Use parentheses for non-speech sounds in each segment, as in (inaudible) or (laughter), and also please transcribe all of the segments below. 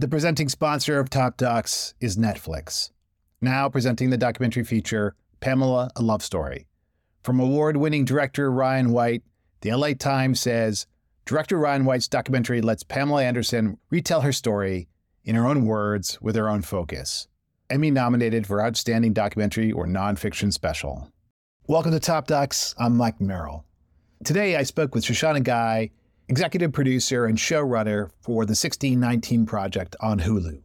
The presenting sponsor of Top Docs is Netflix. Now presenting the documentary feature, Pamela, A Love Story. From award winning director Ryan White, the LA Times says Director Ryan White's documentary lets Pamela Anderson retell her story in her own words with her own focus. Emmy nominated for Outstanding Documentary or Nonfiction Special. Welcome to Top Docs. I'm Mike Merrill. Today I spoke with Shoshana Guy, executive producer and showrunner for the 1619 Project on Hulu.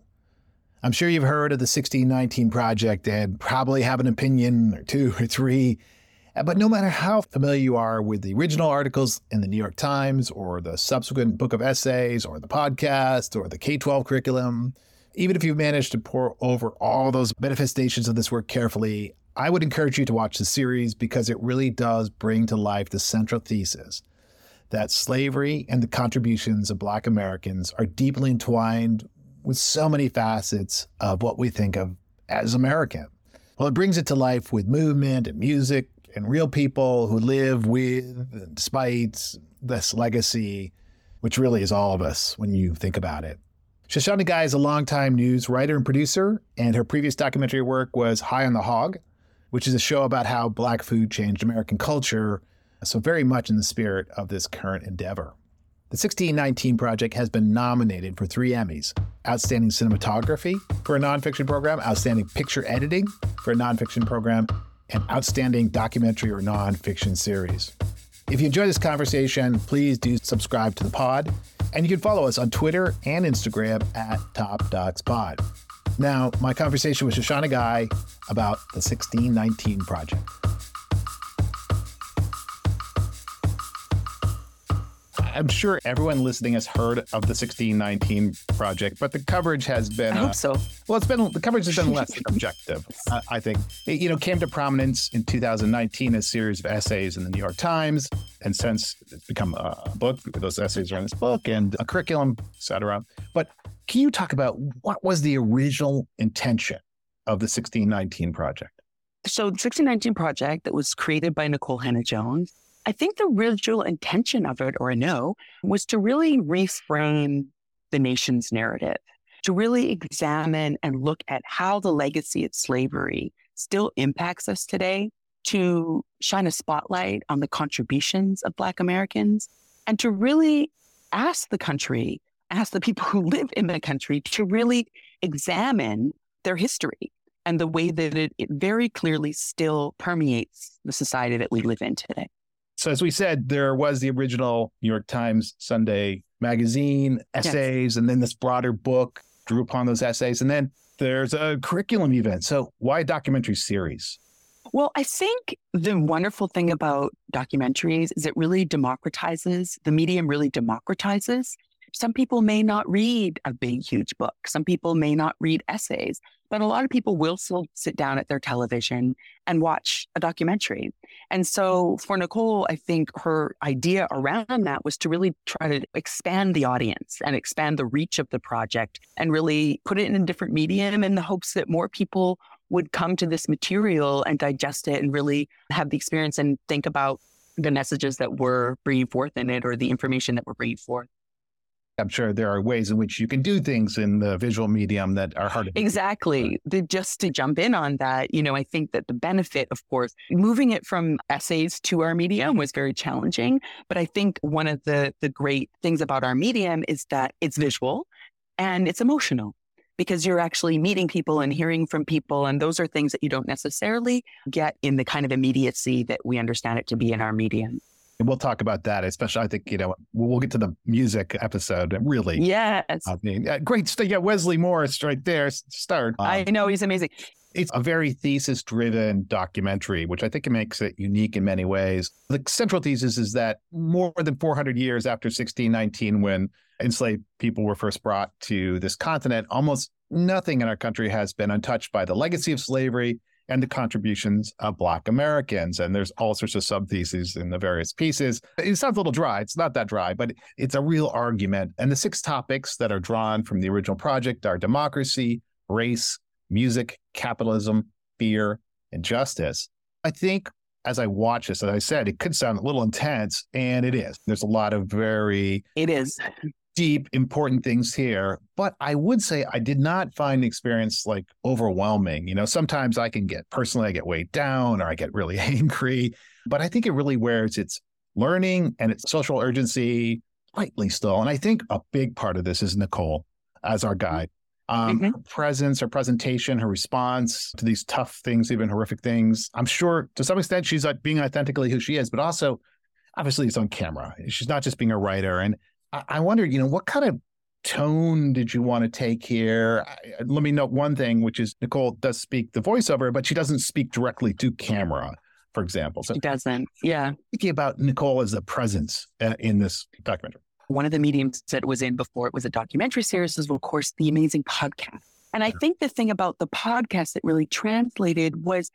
I'm sure you've heard of the 1619 Project and probably have an opinion or two or three but no matter how familiar you are with the original articles in the New York Times or the subsequent book of essays or the podcast or the K 12 curriculum, even if you've managed to pour over all those manifestations of this work carefully, I would encourage you to watch the series because it really does bring to life the central thesis that slavery and the contributions of Black Americans are deeply entwined with so many facets of what we think of as American. Well, it brings it to life with movement and music, and real people who live with, and despite this legacy, which really is all of us when you think about it. Shoshana Guy is a longtime news writer and producer, and her previous documentary work was High on the Hog, which is a show about how Black food changed American culture, so very much in the spirit of this current endeavor. The 1619 Project has been nominated for three Emmys Outstanding Cinematography for a nonfiction program, Outstanding Picture Editing for a nonfiction program, and outstanding documentary or nonfiction series. If you enjoy this conversation, please do subscribe to the pod, and you can follow us on Twitter and Instagram at Top Docs Pod. Now, my conversation with Shoshana Guy about the 1619 Project. I'm sure everyone listening has heard of the 1619 project, but the coverage has been. I hope uh, so. Well, it's been the coverage has been less (laughs) objective. Uh, I think it, you know came to prominence in 2019 as a series of essays in the New York Times, and since it's become a book. Those essays are in this book and a curriculum, etc. But can you talk about what was the original intention of the 1619 project? So, the 1619 project that was created by Nikole Hannah-Jones I think the original intention of it, or no, was to really reframe the nation's narrative, to really examine and look at how the legacy of slavery still impacts us today, to shine a spotlight on the contributions of Black Americans, and to really ask the country, ask the people who live in the country to really examine their history and the way that it, it very clearly still permeates the society that we live in today. So, as we said, there was the original New York Times Sunday magazine essays, yes. and then this broader book drew upon those essays. And then there's a curriculum event. So, why a documentary series? Well, I think the wonderful thing about documentaries is it really democratizes, the medium really democratizes some people may not read a big, huge book. Some people may not read essays, but a lot of people will still sit down at their television and watch a documentary. And so mm. for Nikole, I think her idea around that was to really try to expand the audience and expand the reach of the project and really put it in a different medium in the hopes that more people would come to this material and digest it and really have the experience and think about the messages that we're bringing forth in it or the information that we're bringing forth. I'm sure there are ways in which you can do things in the visual medium that are hard. To exactly. The, just to jump in on that, you know, I think that the benefit, of course, moving it from essays to our medium was very challenging. But I think one of the the great things about our medium is that it's visual and it's emotional because you're actually meeting people and hearing from people. And those are things that you don't necessarily get in the kind of immediacy that we understand it to be in our medium. And we'll talk about that, especially. I think you know we'll get to the music episode. Really, yes. I mean, great. stuff. Yeah, Wesley Morris right there. Start. Um, I know he's amazing. It's a very thesis driven documentary, which I think it makes it unique in many ways. The central thesis is that more than 400 years after 1619, when enslaved people were first brought to this continent, almost nothing in our country has been untouched by the legacy of slavery and the contributions of Black Americans. And there's all sorts of subtheses in the various pieces. It sounds a little dry. It's not that dry, but it's a real argument. And the six topics that are drawn from the original project are democracy, race, music, capitalism, fear, and justice. I think as I watch this, as I said, it could sound a little intense, and it is. There's a lot of very it is deep, important things here. But I would say I did not find the experience like overwhelming. You know, sometimes I can get personally, I get weighed down or I get really (laughs) angry, but I think it really wears its learning and its social urgency lightly still. And I think a big part of this is Nikole as our guide. Um, mm-hmm. Her presence, her presentation, her response to these tough things, even horrific things. I'm sure to some extent she's like being authentically who she is, but also obviously it's on camera. She's not just being a writer. And I, I wonder, you know, what kind of tone did you want to take here? I, let me note one thing, which is Nikole does speak the voiceover, but she doesn't speak directly to camera, for example. So she doesn't. Yeah. Thinking about Nikole as a presence uh, in this documentary. One of the mediums that was in before it was a documentary series was, of course, the amazing podcast. And I think the thing about the podcast that really translated was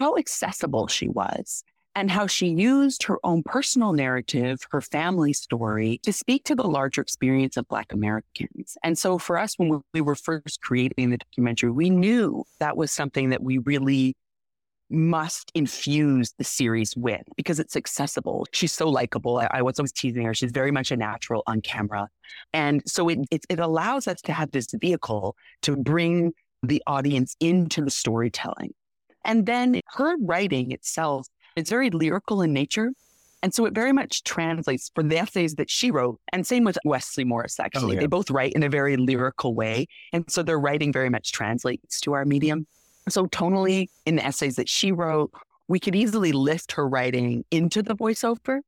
how accessible she was and how she used her own personal narrative, her family story to speak to the larger experience of Black Americans. And so for us, when we were first creating the documentary, we knew that was something that we really must infuse the series with because it's accessible. She's so likable. I, I, was always teasing her. She's very much a natural on camera. And so it, it, it allows us to have this vehicle to bring the audience into the storytelling. And then her writing itself it's very lyrical in nature. And so it very much translates for the essays that she wrote, and same with Wesley Morris, oh, actually. Oh, yeah. They both write in a very lyrical way. And so their writing very much translates to our medium. So, tonally, in the essays that she wrote, we could easily lift her writing into the voiceover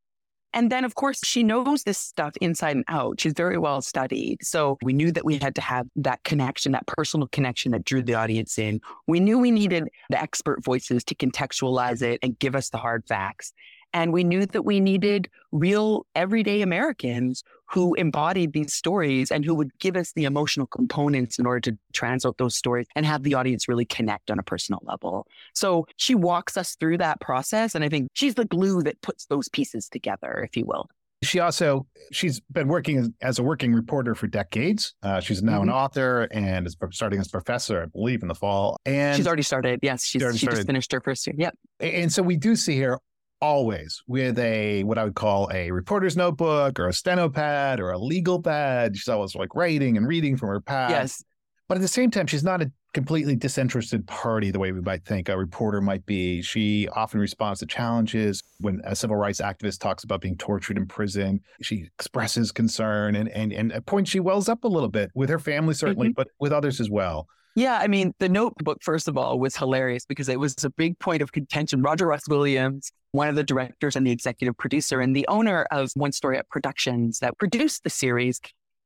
and then, of course, she knows this stuff inside and out. She's very well studied. So we knew that we had to have that connection, that personal connection that drew the audience in. We knew we needed the expert voices to contextualize it and give us the hard facts. And we knew that we needed real everyday Americans who embodied these stories and who would give us the emotional components in order to translate those stories and have the audience really connect on a personal level. So she walks us through that process. And I think she's the glue that puts those pieces together, if you will. She also she's been working as, a working reporter for decades. Uh, she's now mm-hmm. an author and is starting as professor, I believe, in the fall. And she's already started. Yes, she's, she started. just finished her first year. Yep. And so we do see here always with a what I would call a reporter's notebook or a steno pad or a legal pad. She's always like writing and reading from her past. Yes. But at the same time, she's not a completely disinterested party the way we might think a reporter might be. She often responds to challenges. When a civil rights activist talks about being tortured in prison, she expresses concern and and, and at points she wells up a little bit with her family, certainly, mm-hmm. but with others as well. Yeah, I mean, the notebook, first of all, was hilarious because it was a big point of contention. Roger Ross Williams, one of the directors and the executive producer and the owner of One Story Up Productions that produced the series,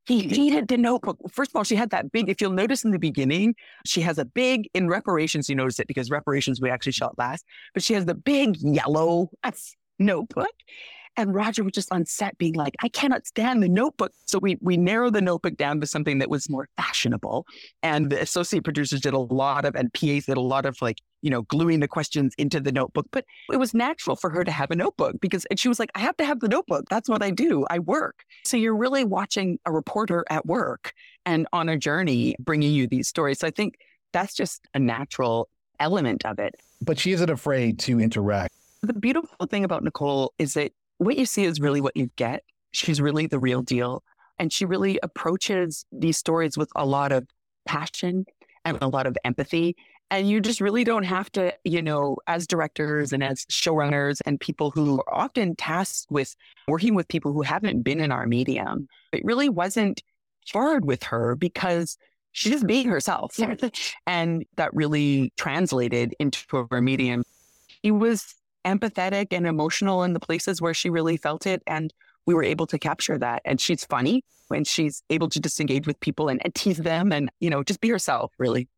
he hated the notebook. First of all, she had that big, if you'll notice in the beginning, she has a big, in reparations, you notice it because reparations we actually shot last, but she has the big yellow notebook. And Roger was just on set being like, I cannot stand the notebook. So we we narrowed the notebook down to something that was more fashionable. And the associate producers did a lot of and PAs did a lot of like, you know, gluing the questions into the notebook. But it was natural for her to have a notebook because and she was like, I have to have the notebook. That's what I do. I work. So you're really watching a reporter at work and on a journey bringing you these stories. So I think that's just a natural element of it. But she isn't afraid to interact. The beautiful thing about Nikole is that what you see is really what you get. She's really the real deal. And she really approaches these stories with a lot of passion and a lot of empathy. And you just really don't have to, you know, as directors and as showrunners and people who are often tasked with working with people who haven't been in our medium, it really wasn't hard with her because she's just being herself. and that really translated into her medium. He was empathetic and emotional in the places where she really felt it. And we were able to capture that. And she's funny when she's able to disengage with people and, and tease them and, you know, just be herself, really.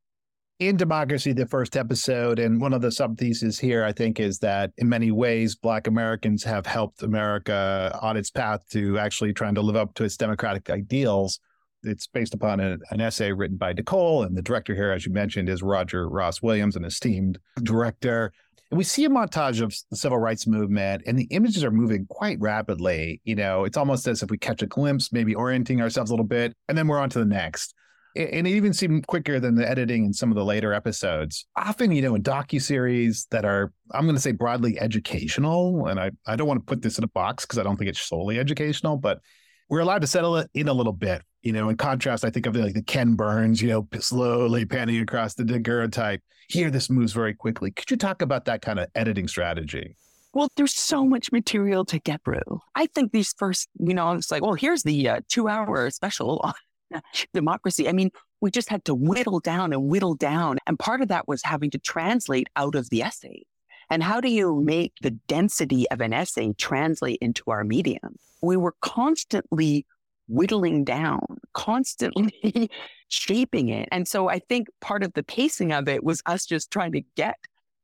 In Democracy, the first episode, and one of the sub theses here, I think, is that in many ways, Black Americans have helped America on its path to actually trying to live up to its democratic ideals. It's based upon a, an essay written by Nikole, and the director here, as you mentioned, is Roger Ross Williams, an esteemed director. And we see a montage of the civil rights movement, and the images are moving quite rapidly. You know, it's almost as if we catch a glimpse, maybe orienting ourselves a little bit, and then we're on to the next. And it even seemed quicker than the editing in some of the later episodes. Often, you know, in docu series that are, I'm going to say, broadly educational, and I, I don't want to put this in a box because I don't think it's solely educational, but we're allowed to settle it in a little bit. You know, in contrast, I think of like the Ken Burns, you know, slowly panning across the daguerreotype. Here, this moves very quickly. Could you talk about that kind of editing strategy? Well, there's so much material to get through. I think these first, you know, it's like, well, here's the uh, two hour special (laughs) on democracy. I mean, we just had to whittle down and whittle down. And part of that was having to translate out of the essay. And how do you make the density of an essay translate into our medium? We were constantly whittling down, constantly (laughs) shaping it. And so I think part of the pacing of it was us just trying to get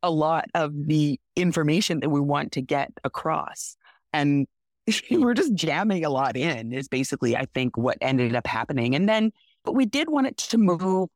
a lot of the information that we want to get across. And (laughs) we're just jamming a lot in, is basically, I think, what ended up happening. And then, but we did want it to move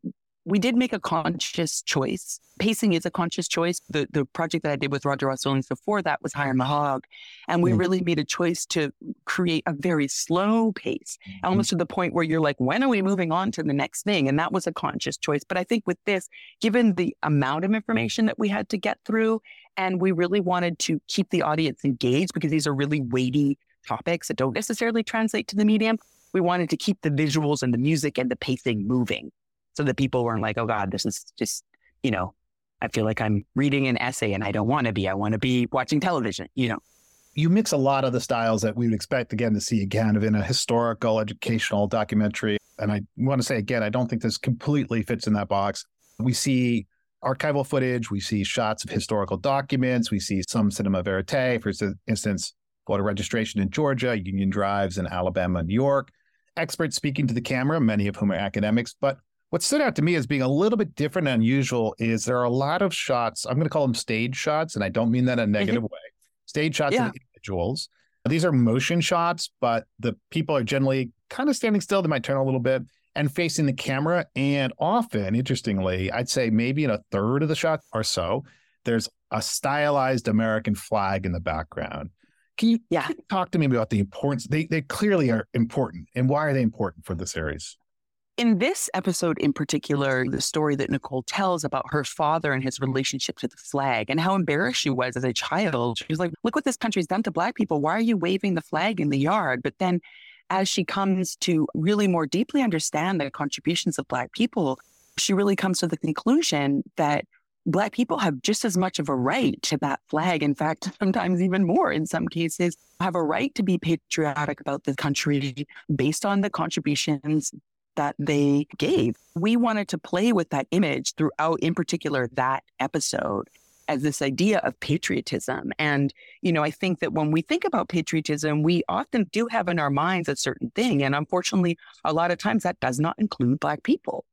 we did make a conscious choice. Pacing is a conscious choice. The the project that I did with Roger Ross Williams before that was High on the Hog. And we mm really made a choice to create a very slow pace, mm almost to the point where you're like, when are we moving on to the next thing? And that was a conscious choice. But I think with this, given the amount of information that we had to get through, and we really wanted to keep the audience engaged because these are really weighty topics that don't necessarily translate to the medium. We wanted to keep the visuals and the music and the pacing moving so that people weren't like, oh God, this is just, you know, I feel like I'm reading an essay and I don't want to be. I want to be watching television, you know. You mix a lot of the styles that we would expect again to see kind of in a historical, educational documentary. And I want to say again, I don't think this completely fits in that box. We see archival footage, we see shots of historical documents, we see some cinema verite, for instance, voter registration in Georgia, Union Drives in Alabama, New York, experts speaking to the camera, many of whom are academics, but what stood out to me as being a little bit different and unusual is there are a lot of shots. I'm going to call them stage shots, and I don't mean that in a mm-hmm. negative way. Stage shots yeah. of individuals. These are motion shots, but the people are generally kind of standing still. They might turn a little bit and facing the camera. And often, interestingly, I'd say maybe in a third of the shots or so, there's a stylized American flag in the background. Can you, yeah. talk to me about the importance? They, they clearly are important. And why are they important for the series? In this episode in particular, the story that Nikole tells about her father and his relationship to the flag and how embarrassed she was as a child. She was like, look what this country's done to Black people. Why are you waving the flag in the yard? But then as she comes to really more deeply understand the contributions of Black people, she really comes to the conclusion that Black people have just as much of a right to that flag. In fact, (laughs) sometimes even more in some cases, have a right to be patriotic about the country based on the contributions that they gave. We wanted to play with that image throughout, in particular, that episode as this idea of patriotism. And, you know, I think that when we think about patriotism, we often do have in our minds a certain thing. And unfortunately, a lot of times that does not include Black people.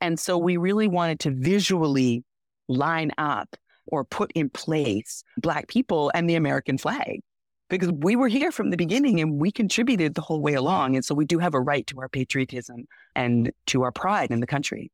And so we really wanted to visually line up or put in place Black people and the American flag because we were here from the beginning and we contributed the whole way along. And so we do have a right to our patriotism and to our pride in the country.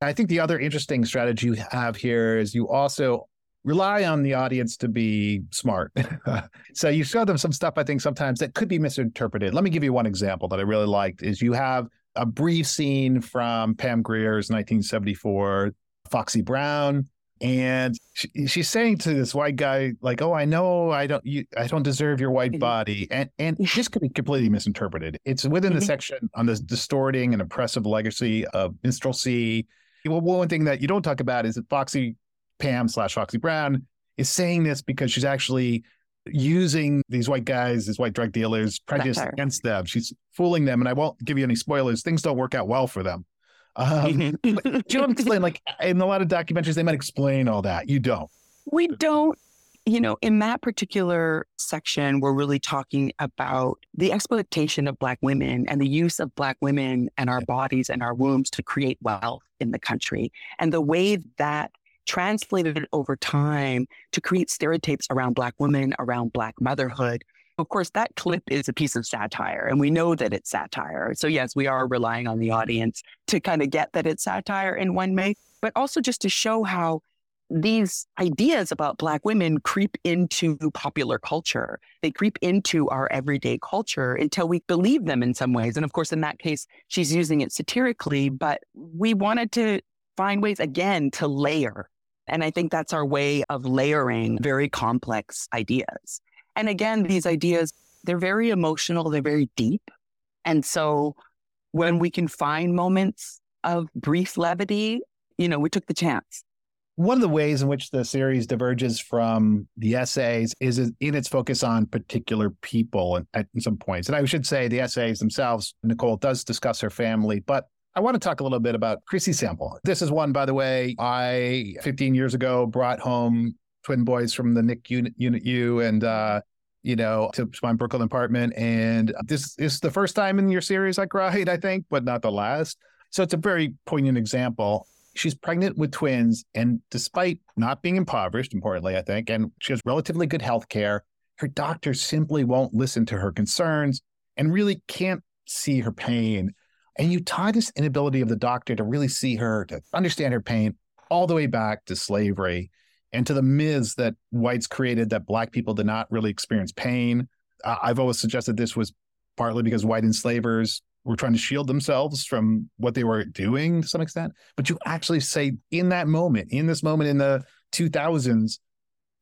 I think the other interesting strategy you have here is you also rely on the audience to be smart. (laughs) so you show them some stuff I think sometimes that could be misinterpreted. Let me give you one example that I really liked is you have a brief scene from Pam Grier's 1974 Foxy Brown and she, she's saying to this white guy like oh i know i don't you i don't deserve your white mm-hmm. body. And and (laughs) this could be completely misinterpreted. It's within the mm-hmm. section on this distorting and oppressive legacy of minstrelsy well one thing that you don't talk about is that foxy pam slash foxy brown is saying this because she's actually using these white guys these white drug dealers prejudice against them. She's fooling them and i won't give you any spoilers. Things don't work out well for them um, you don't explain like in a lot of documentaries they might explain all that. You don't. We don't. You know, in that particular section, we're really talking about the exploitation of Black women and the use of Black women and our bodies and our wombs to create wealth in the country, and the way that translated over time to create stereotypes around Black women, around Black motherhood, of course, that clip is a piece of satire, and we know that it's satire. So, yes, we are relying on the audience to kind of get that it's satire in one way, but also just to show how these ideas about Black women creep into popular culture. They creep into our everyday culture until we believe them in some ways. And of course, in that case, she's using it satirically, but we wanted to find ways again to layer. And I think that's our way of layering very complex ideas. And again, these ideas, they're very emotional, they're very deep. And so when we can find moments of brief levity, you know, we took the chance. One of the ways in which the series diverges from the essays is in its focus on particular people at some points. And I should say the essays themselves, Nikole does discuss her family, but I want to talk a little bit about Chrissy Sample. This is one, by the way, I 15 years ago brought home twin boys from the Nick unit, unit U and uh, you know, to my Brooklyn apartment. And this is the first time in your series I cried, I think, but not the last. So it's a very poignant example she's pregnant with twins. And despite not being impoverished, importantly, I think, and she has relatively good health care, her doctor simply won't listen to her concerns and really can't see her pain. And you tie this inability of the doctor to really see her, to understand her pain, all the way back to slavery and to the myths that whites created that black people did not really experience pain. I've always suggested this was partly because white enslavers were trying to shield themselves from what they were doing to some extent. But you actually say in that moment, in this moment in the 2000s,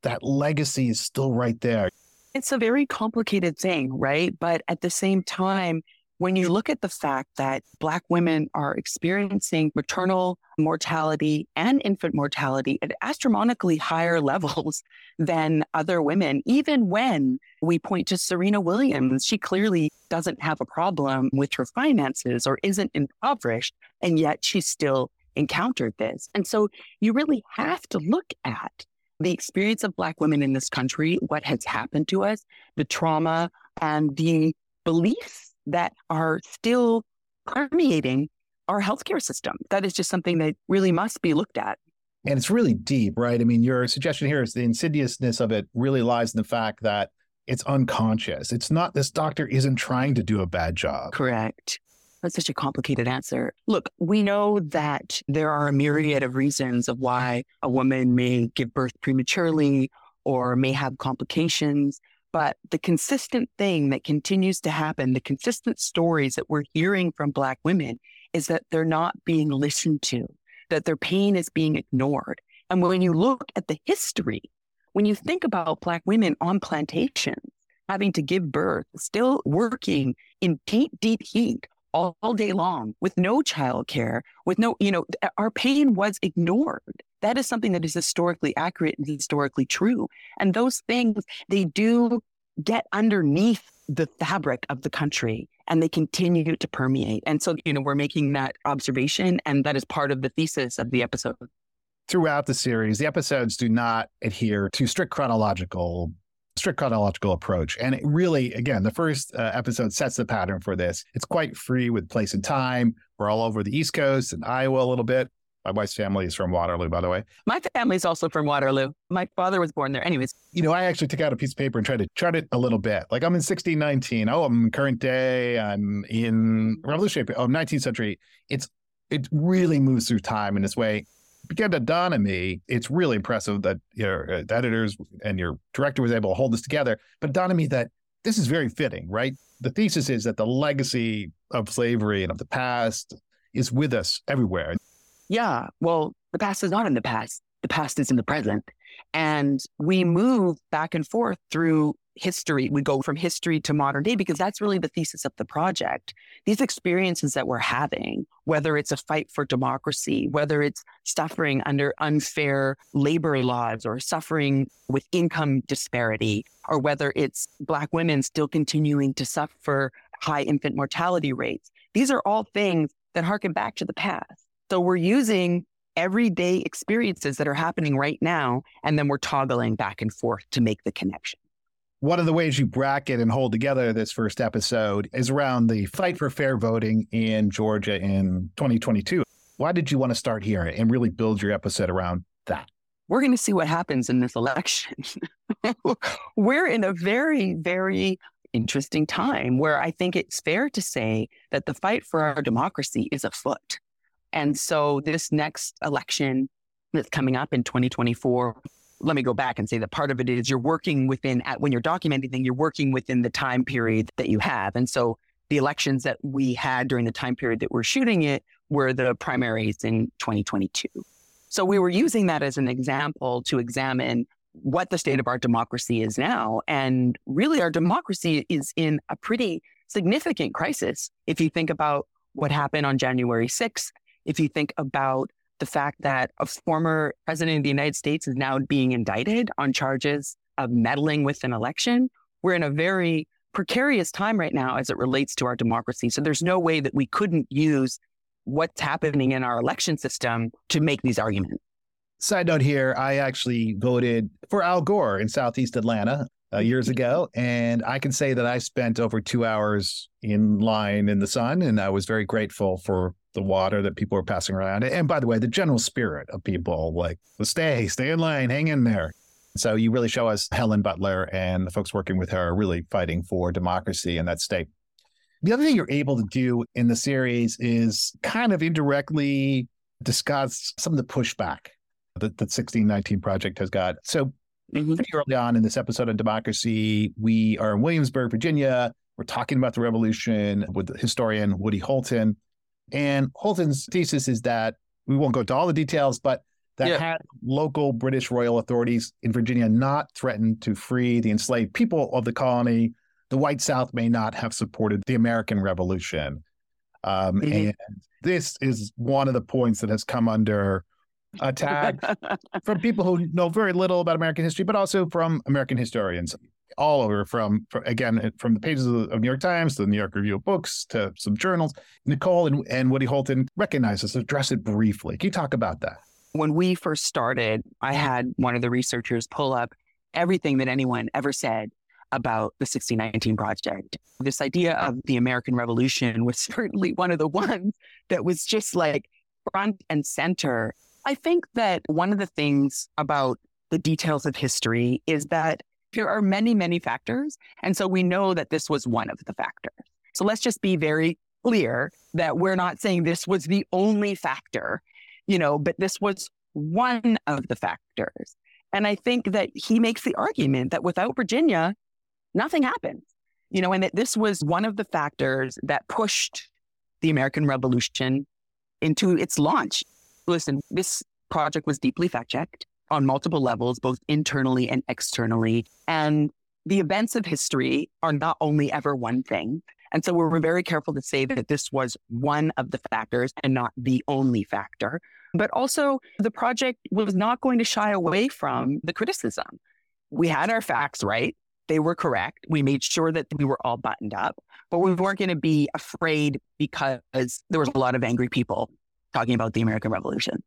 that legacy is still right there. It's a very complicated thing, right? But at the same time, when you look at the fact that Black women are experiencing maternal mortality and infant mortality at astronomically higher (laughs) levels than other women, even when we point to Serena Williams, she clearly doesn't have a problem with her finances or isn't impoverished, and yet she still encountered this. And so you really have to look at the experience of Black women in this country, what has happened to us, the trauma, and the beliefs that are still permeating our healthcare system. That is just something that really must be looked at. And it's really deep, right? I mean, your suggestion here is the insidiousness of it really lies in the fact that it's unconscious. It's not, this doctor isn't trying to do a bad job. Correct. That's such a complicated answer. Look, we know that there are a myriad of reasons of why a woman may give birth prematurely or may have complications. But the consistent thing that continues to happen, the consistent stories that we're hearing from Black women is that they're not being listened to, that their pain is being ignored. And when you look at the history, when you think about Black women on plantations, having to give birth, still working in deep, deep heat all, all day long with no childcare, with no, you know, our pain was ignored. That is something that is historically accurate and historically true. And those things, they do get underneath the fabric of the country and they continue to permeate. And so, you know, we're making that observation, and that is part of the thesis of the episode. Throughout the series, the episodes do not adhere to strict chronological strict chronological approach. And it really, again, the first uh, episode sets the pattern for this. It's quite free with place and time. We're all over the East Coast and Iowa a little bit. My wife's family is from Waterloo, by the way. My family is also from Waterloo. My father was born there. Anyways. You know, I actually took out a piece of paper and tried to chart it a little bit. Like I'm in 1619. Oh, I'm current day. I'm in revolutionary. Oh, 19th century. It's it really moves through time in this way. Began to dawn on me. It's really impressive that your uh, editors and your director was able to hold this together. But it dawned on me that this is very fitting, right? The thesis is that the legacy of slavery and of the past is with us everywhere. Yeah. Well, the past is not in the past. The past is in the present. And we move back and forth through history. We go from history to modern day because that's really the thesis of the project. These experiences that we're having, whether it's a fight for democracy, whether it's suffering under unfair labor laws or suffering with income disparity, or whether it's Black women still continuing to suffer high infant mortality rates, these are all things that harken back to the past. So we're using everyday experiences that are happening right now, and then we're toggling back and forth to make the connection. One of the ways you bracket and hold together this first episode is around the fight for fair voting in Georgia in 2022. Why did you want to start here and really build your episode around that? We're going to see what happens in this election. (laughs) We're in a very, very interesting time where I think it's fair to say that the fight for our democracy is afoot. And so this next election that's coming up in 2024, let me go back and say that part of it is you're working within, when you're documenting you're working within the time period that you have. And so the elections that we had during the time period that we're shooting it were the primaries in 2022. So we were using that as an example to examine what the state of our democracy is now. And really, our democracy is in a pretty significant crisis. If you think about what happened on January 6th, if you think about the fact that a former president of the United States is now being indicted on charges of meddling with an election, we're in a very precarious time right now as it relates to our democracy. So there's no way that we couldn't use what's happening in our election system to make these arguments. Side note here, I actually voted for Al Gore in Southeast Atlanta uh, years ago. And I can say that I spent over two hours in line in the sun, and I was very grateful for the water that people were passing around. And by the way, the general spirit of people like, stay, stay in line, hang in there. So you really show us Helen Butler and the folks working with her are really fighting for democracy in that state. The other thing you're able to do in the series is kind of indirectly discuss some of the pushback that the 1619 Project has got. So mm-hmm. pretty early on in this episode of Democracy, we are in Williamsburg, Virginia. We're talking about the revolution with historian Woody Holton. And Holton's thesis is that we won't go to all the details, but that yeah. had local British royal authorities in Virginia not threatened to free the enslaved people of the colony, the white South may not have supported the American Revolution. Um, mm-hmm. And this is one of the points that has come under attack (laughs) from people who know very little about American history, but also from American historians all over from, from again from the pages of, the New York Times to the New York Review of Books to some journals. Nikole and, and Woody Holton recognize this, address it briefly. Can you talk about that? When we first started, I had one of the researchers pull up everything that anyone ever said about the 1619 Project. This idea of the American Revolution was (laughs) certainly one of the ones that was just like front and center I think that one of the things about the details of history is that there are many, many factors. And so we know that this was one of the factors. So let's just be very clear that we're not saying this was the only factor, you know, but this was one of the factors. And I think that he makes the argument that without Virginia, nothing happens, you know, and that this was one of the factors that pushed the American Revolution into its launch listen, this project was deeply fact checked on multiple levels, both internally and externally. And the events of history are not only ever one thing. And so we were very careful to say that this was one of the factors and not the only factor. But also, the project was not going to shy away from the criticism. We had our facts right. They were correct. We made sure that we were all buttoned up, but we weren't going to be afraid because there was a lot of angry people talking about the American Revolution.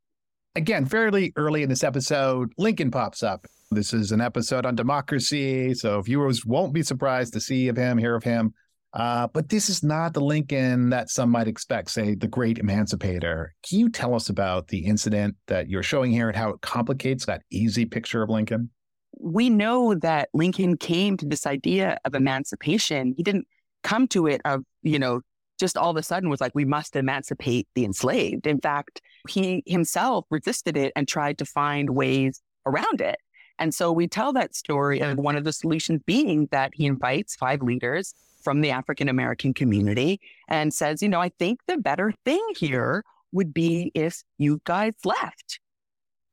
Again, fairly early in this episode, Lincoln pops up. This is an episode on democracy. So viewers won't be surprised to see of him, hear of him. Uh, but this is not the Lincoln that some might expect, say, the great emancipator. Can you tell us about the incident that you're showing here and how it complicates that easy picture of Lincoln? We know that Lincoln came to this idea of emancipation. He didn't come to it of, you know, just all of a sudden was like, we must emancipate the enslaved. In fact, he himself resisted it and tried to find ways around it. And so we tell that story of one of the solutions being that he invites five leaders from the African American community and says, you know, I think the better thing here would be if you guys left.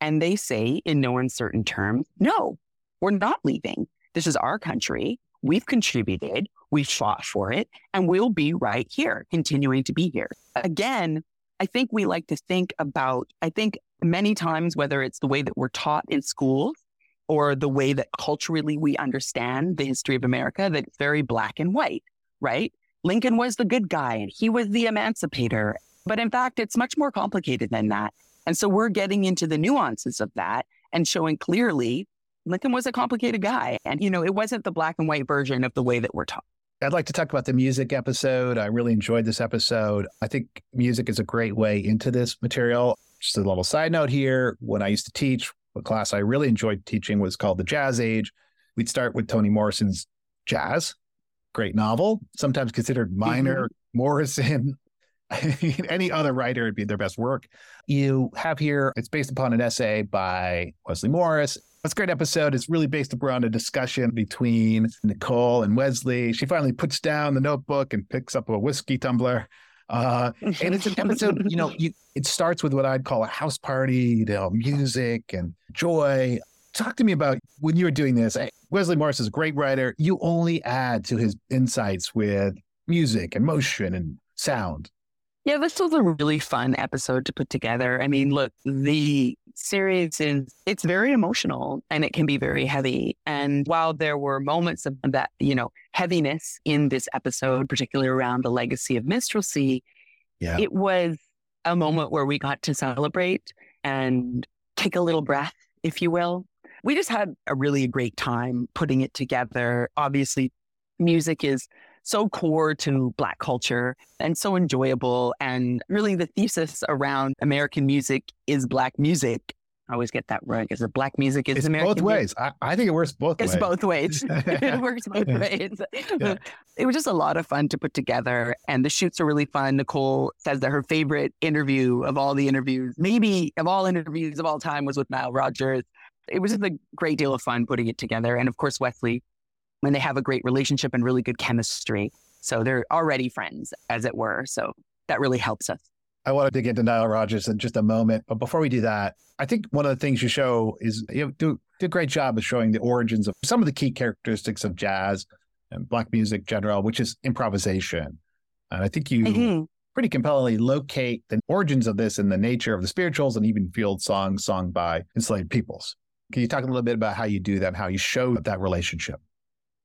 And they say, in no uncertain terms, no, we're not leaving. This is our country. We've contributed. We fought for it and we'll be right here, continuing to be here. Again, I think we like to think about, I think many times, whether it's the way that we're taught in schools or the way that culturally we understand the history of America, that it's very black and white, right? Lincoln was the good guy and he was the emancipator. But in fact, it's much more complicated than that. And so we're getting into the nuances of that and showing clearly Lincoln was a complicated guy. And, you know, it wasn't the black and white version of the way that we're taught. I'd like to talk about the music episode. I really enjoyed this episode. I think music is a great way into this material. Just a little side note here when I used to teach, a class I really enjoyed teaching was called The Jazz Age. We'd start with Toni Morrison's Jazz, great novel, sometimes considered minor. Mm-hmm. (laughs) Morrison, (laughs) any other writer would be their best work. You have here, it's based upon an essay by Wesley Morris. A great episode. is really based around a discussion between Nikole and Wesley. She finally puts down the notebook and picks up a whiskey tumbler. Uh, and it's an (laughs) episode, you know, you, it starts with what I'd call a house party, you know, music and joy. Talk to me about when you were doing this. Wesley Morris is a great writer. You only add to his insights with music and motion and sound. Yeah, this was a really fun episode to put together. I mean, look, the series is it's very emotional and it can be very heavy. And while there were moments of that, you know, heaviness in this episode, particularly around the legacy of minstrelsy, yeah. it was a moment where we got to celebrate and take a little breath, if you will. We just had a really great time putting it together. Obviously, music is so core to Black culture and so enjoyable. And really, the thesis around American music is Black music. I always get that right. Is it Black music is it's American both ways. I, I, think it works both ways. it's ways. both ways. (laughs) it (laughs) works both ways. Yeah. It was just a lot of fun to put together. And the shoots are really fun. Nikole says that her favorite interview of all the interviews, maybe of all interviews of all time, was with Nile Rodgers. It was just a great deal of fun putting it together. And of course, Wesley when they have a great relationship and really good chemistry. So they're already friends, as it were. So that really helps us. I want to dig into Nile Rodgers in just a moment. But before we do that, I think one of the things you show is you do, do a great job of showing the origins of some of the key characteristics of jazz and Black music general, which is improvisation. And I think you mm-hmm. pretty compellingly locate the origins of this in the nature of the spirituals and even field songs sung by enslaved peoples. Can you talk a little bit about how you do that, how you show that relationship?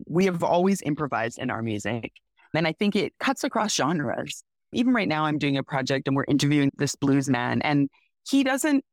We have always improvised in our music. And I think it cuts across genres. Even right now, I'm doing a project and we're interviewing this blues man, and he doesn't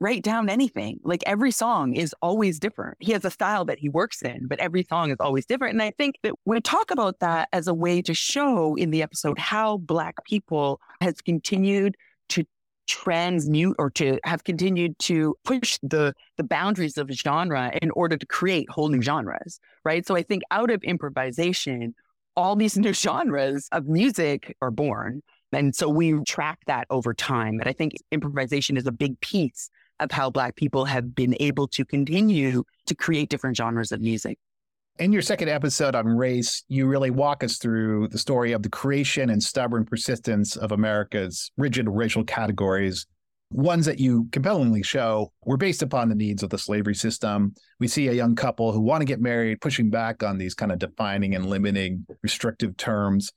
write down anything. Like every song is always different. He has a style that he works in, but every song is always different. And I think that we talk about that as a way to show in the episode how Black people has continued to transmute or to have continued to push the the boundaries of genre in order to create whole new genres right? So i think out of improvisation all these (laughs) new genres of music are born. And so we track that over time. And i think improvisation is a big piece of how black people have been able to continue to create different genres of music in your second episode on race, you really walk us through the story of the creation and stubborn persistence of America's rigid racial categories. Ones that you compellingly show were based upon the needs of the slavery system. We see a young couple who want to get married, pushing back on these kind of defining and limiting restrictive terms.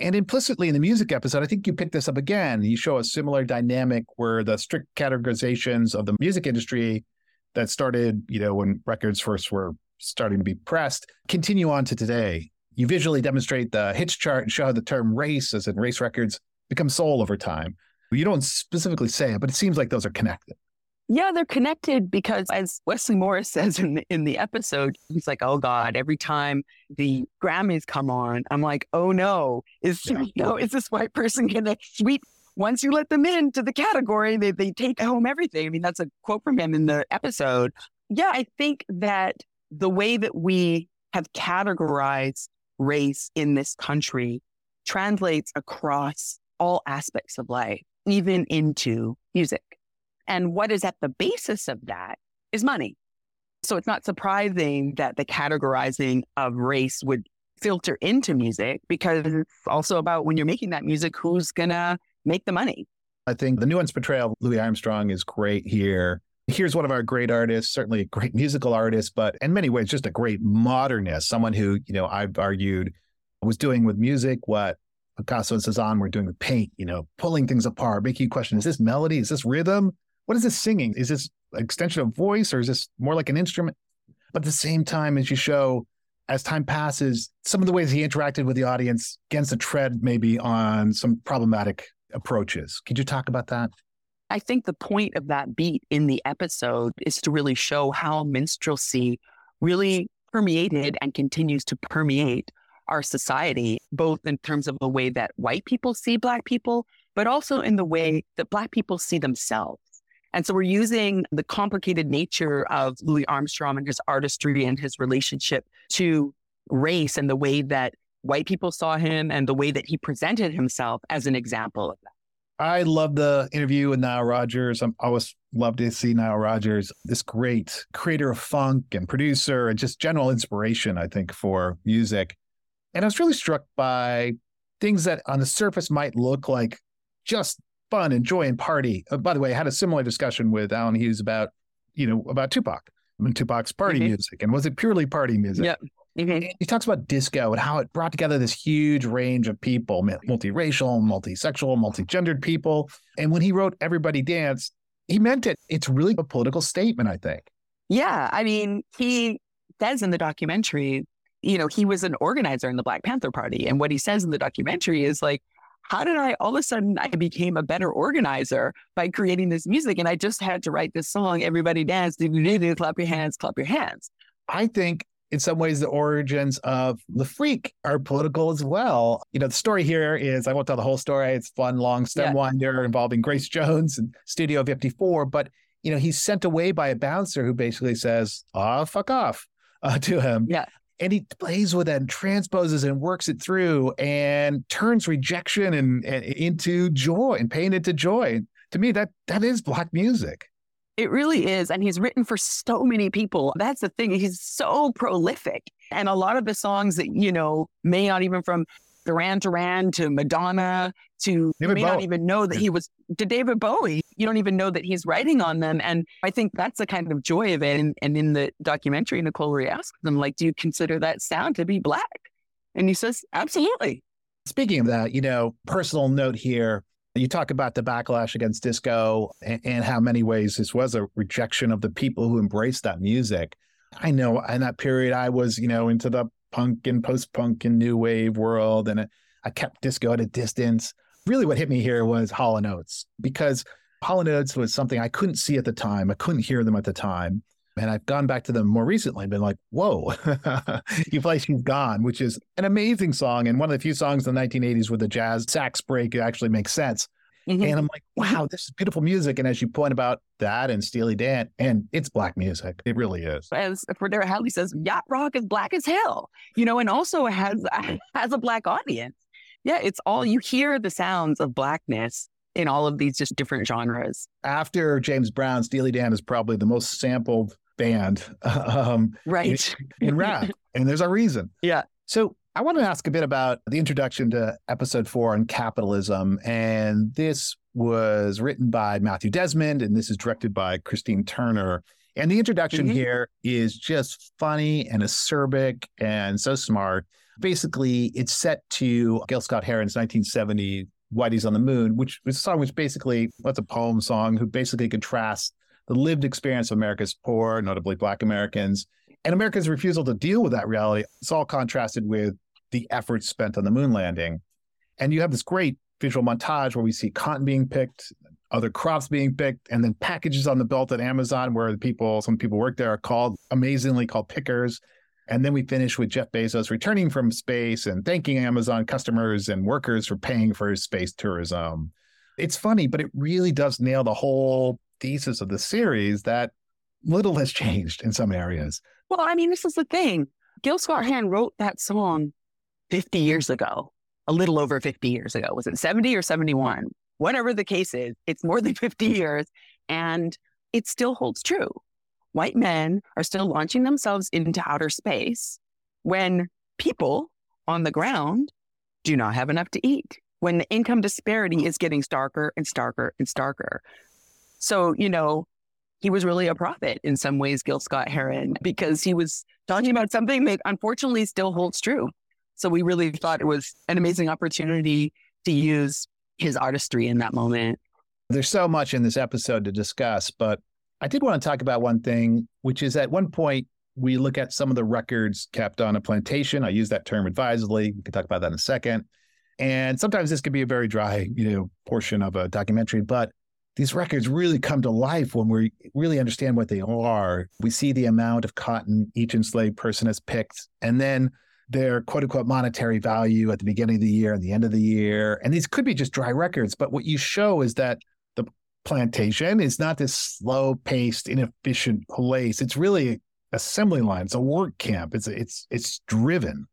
And implicitly in the music episode, I think you pick this up again. You show a similar dynamic where the strict categorizations of the music industry that started, you know, when records first were starting to be pressed, continue on to today. You visually demonstrate the Hitch chart and show how the term race, as in race records, become soul over time. You don't specifically say it, but it seems like those are connected. Yeah, they're connected because, as Wesley Morris (laughs) says in the, in the episode, he's like, "Oh God!" Every time the Grammys come on, I'm like, "Oh no! Is yeah. (laughs) you know, is this white person gonna sweep?" Once you let them into the category, they they take home everything. I mean, that's a quote from him in the episode. Yeah, I think that the way that we have categorized race in this country translates across all aspects of life, even into music. And what is at the basis of that is money. So it's not surprising that the categorizing of race would filter into music because it's also about when you're making that music, who's going to make the money. I think the nuanced portrayal of Louis Armstrong is great here here's one of our great artists, certainly a great musical artist, but in many ways, just a great modernist, someone who, you know, I've argued was doing with music what Picasso and Cezanne were doing with paint, you know, pulling things apart, making you question, is this melody? Is this rhythm? What is this singing? Is this extension of voice or is this more like an instrument? But at the same time, as you show, as time passes, some of the ways he interacted with the audience against the tread maybe on some problematic approaches. Could you talk about that? I think the point of that beat in the episode is to really show how minstrelsy really permeated and continues to permeate our society, both in terms of the way that white people see Black people, but also in the way that Black people see themselves. And so we're using the complicated nature of Louis Armstrong and his artistry and his relationship to race and the way that white people saw him and the way that he presented himself as an example of that. I love the interview with Nile Rodgers. I'm always love to see Nile Rodgers, this great creator of funk and producer and just general inspiration, I think, for music. And I was really struck by things that on the surface might look like just fun and joy and party. Uh, by the way, I had a similar discussion with Allen Hughes about, you know, about Tupac and Tupac's party mm-hmm. music. And was it purely party music? Yeah. Mm-hmm. He talks about disco and how it brought together this huge range of people, multiracial, multisexual, multigendered people. And when he wrote Everybody Dance, he meant it. It's really a political statement, I think. Yeah. I mean, he says in the documentary, you know, he was an organizer in the Black Panther Party. And what he says in the documentary is like, how did I all of a sudden I became a better organizer by creating this music? And I just had to write this song, Everybody Dance, do, do, do, clap your hands, clap your hands. I think in some ways the origins of Le Freak are political as well. You know, the story here is I won't tell the whole story. It's fun, long stem yeah. winder involving Grace Jones and Studio 54. But, you know, he's sent away by a bouncer who basically says, oh, fuck off (laughs) uh, to him. Yeah and he plays with it and transposes and works it through and turns rejection and, and, into joy and pain into joy. To me, that that is black music. It really is. And he's written for so many people. That's the thing. He's so prolific. And a lot of the songs that, you know, may not even from Duran Duran to Madonna to David you may Bowie. not even know that he was to David Bowie. You don't even know that he's writing on them. And I think that's the kind of joy of it. And, and in the documentary, Nikole Rhee asks them, like, do you consider that sound to be black? And he says, absolutely. Speaking of that, you know, personal note here. You talk about the backlash against disco and, and how many ways this was a rejection of the people who embraced that music. I know in that period I was, you know, into the punk and post punk and new wave world. And I kept disco at a distance. Really, what hit me here was Hall and Oates because Hall and Oates was something I couldn't see at the time. I couldn't hear them at the time. And I've gone back to them more recently and been like, whoa, (laughs) you play She's Gone, which is an amazing song. And one of the few songs in the 1980s where the jazz sax break actually makes sense. Mm-hmm. And I'm like, wow, this is beautiful music. And as you point about that and Steely Dan, and it's black music. It really is. As Frederick Hadley says, yacht rock is black as hell, you know, and also has (laughs) has a black audience. Yeah, it's all you hear the sounds of blackness in all of these just different genres. After James Brown, Steely Dan is probably the most sampled band (laughs) um, right in, in (laughs) rap. and there's a reason. Yeah. So I want to ask a bit about the introduction to episode four on capitalism. And this was written by Matthew Desmond, and this is directed by Christine Turner. And the introduction mm-hmm. here is just funny and acerbic and so smart. Basically, it's set to Gil Scott Heron's 1970 Whitey's on the Moon, which was a song which basically, what's a poem song, who basically contrasts the lived experience of America's poor, notably Black Americans, and America's refusal to deal with that reality. It's all contrasted with the efforts spent on the moon landing. And you have this great visual montage where we see cotton being picked, other crops being picked, and then packages on the belt at Amazon where the people, some people work there are called amazingly called pickers. And then we finish with Jeff Bezos returning from space and thanking Amazon customers and workers for paying for his space tourism. It's funny, but it really does nail the whole thesis of the series that little has changed in some areas. Well, I mean, this is the thing. Gil Scott Heron wrote that song 50 years ago, a little over 50 years ago. Was it 70 or 71? Whatever the case is, it's more than (laughs) 50 years and it still holds true. White men are still launching themselves into outer space when people on the ground do not have enough to eat, when the income disparity is getting starker and starker and starker. So, you know, he was really a prophet in some ways, Gil Scott Heron, because he was talking about something that unfortunately still holds true. So we really thought it was an amazing opportunity to use his artistry in that moment. There's so much in this episode to discuss, but I did want to talk about one thing, which is at one point we look at some of the records kept on a plantation. I use that term advisedly. We can talk about that in a second. And sometimes this could be a very dry, you know, portion of a documentary, but these records really come to life when we really understand what they are. We see the amount of cotton each enslaved person has picked, and then their quote unquote monetary value at the beginning of the year and the end of the year. And these could be just dry records, but what you show is that the plantation is not this slow paced, inefficient place. It's really assembly line. It's a work camp. It's it's it's driven.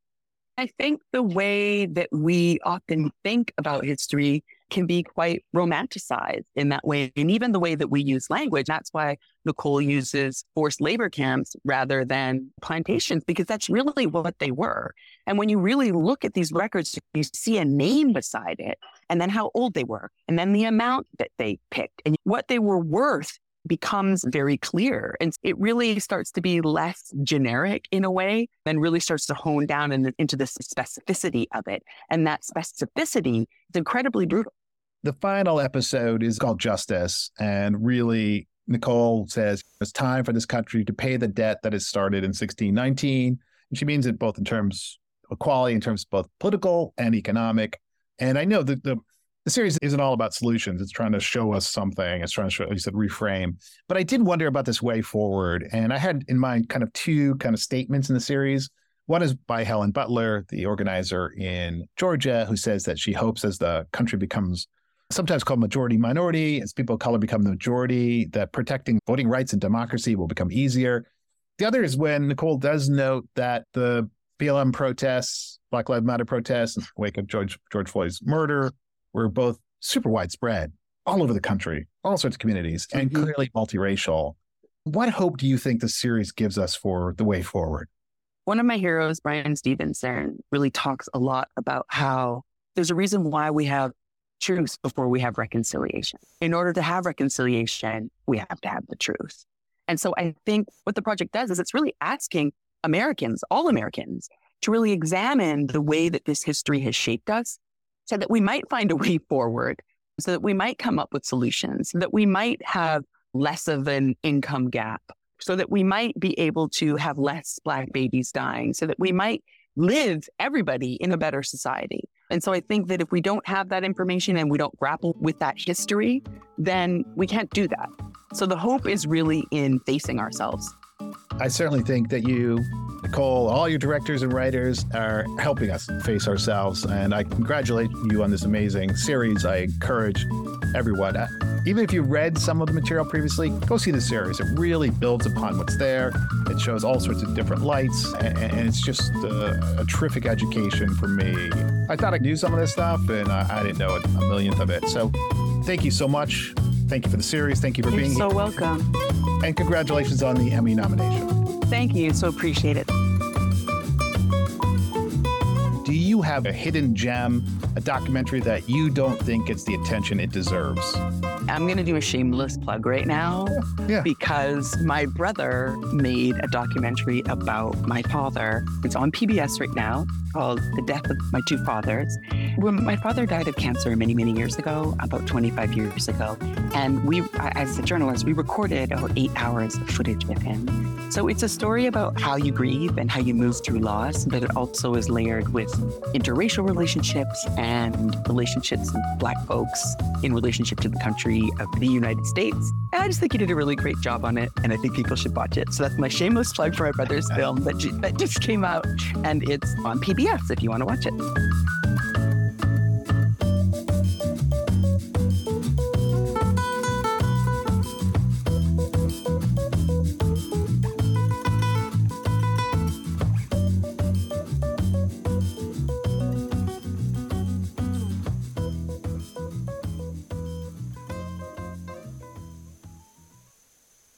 I think the way that we often think about history can be quite romanticized in that way. And even the way that we use language, that's why Nikole uses forced labor camps rather than plantations, because that's really what they were. And when you really look at these records, you see a name beside it, and then how old they were, and then the amount that they picked, and what they were worth becomes very clear. And it really starts to be less generic in a way and really starts to hone down in, into the specificity of it. And that specificity is incredibly brutal. The final episode is called Justice. And really, Nikole says it's time for this country to pay the debt that it started in 1619. And she means it both in terms of equality, in terms of both political and economic. And I know that the the series isn't all about solutions. It's trying to show us something. It's trying to show, you said, reframe. But I did wonder about this way forward. And I had in mind kind of two kind of statements in the series. One is by Helen Butler, the organizer in Georgia, who says that she hopes as the country becomes sometimes called majority minority, as people of color become the majority, that protecting voting rights and democracy will become easier. The other is when Nikole does note that the BLM protests, Black Lives Matter protests, wake of George George Floyd's murder, were both super widespread all over the country, all sorts of communities, and mm-hmm. clearly multiracial. What hope do you think the series gives us for the way forward? One of my heroes, Bryan Stevenson, really talks a lot about how there's a reason why we have truth before we have reconciliation. In order to have reconciliation, we have to have the truth. And so I think what the project does is it's really asking Americans, all Americans, to really examine the way that this history has shaped us so that we might find a way forward, so that we might come up with solutions, so that we might have less of an income gap, so that we might be able to have less Black babies dying, so that we might live everybody in a better society. And so I think that if we don't have that information and we don't grapple with that history, then we can't do that. So the hope is really in facing ourselves. I certainly think that you, Nikole, all your directors and writers are helping us face ourselves. And I congratulate you on this amazing series. I encourage everyone, uh, even if you read some of the material previously, go see the series. It really builds upon what's there. It shows all sorts of different lights, and, and it's just a, a, terrific education for me. I thought I knew some of this stuff, and I, I didn't know a millionth of it. So thank you so much. Thank you for the series. Thank you for You're being so here. so welcome. And congratulations on the Emmy nomination. Thank you. So appreciate it. Do you have a hidden gem, a documentary that you don't think gets the attention it deserves? I'm going to do a shameless plug right now (laughs) yeah. because my brother made a documentary about my father. It's on PBS right now called The Death of My Two Fathers. When my father died of cancer many, many years ago, about 25 years ago, and we, as a journalist, we recorded over eight hours of footage with him. So it's a story about how you grieve and how you move through loss, but it also is layered with interracial relationships and relationships with Black folks in relationship to the country of the United States. And I just think he did a really great job on it, and I think people should watch it. So that's my shameless plug for my brother's (laughs) film that, that just came out, and it's on PBS if you want to watch it.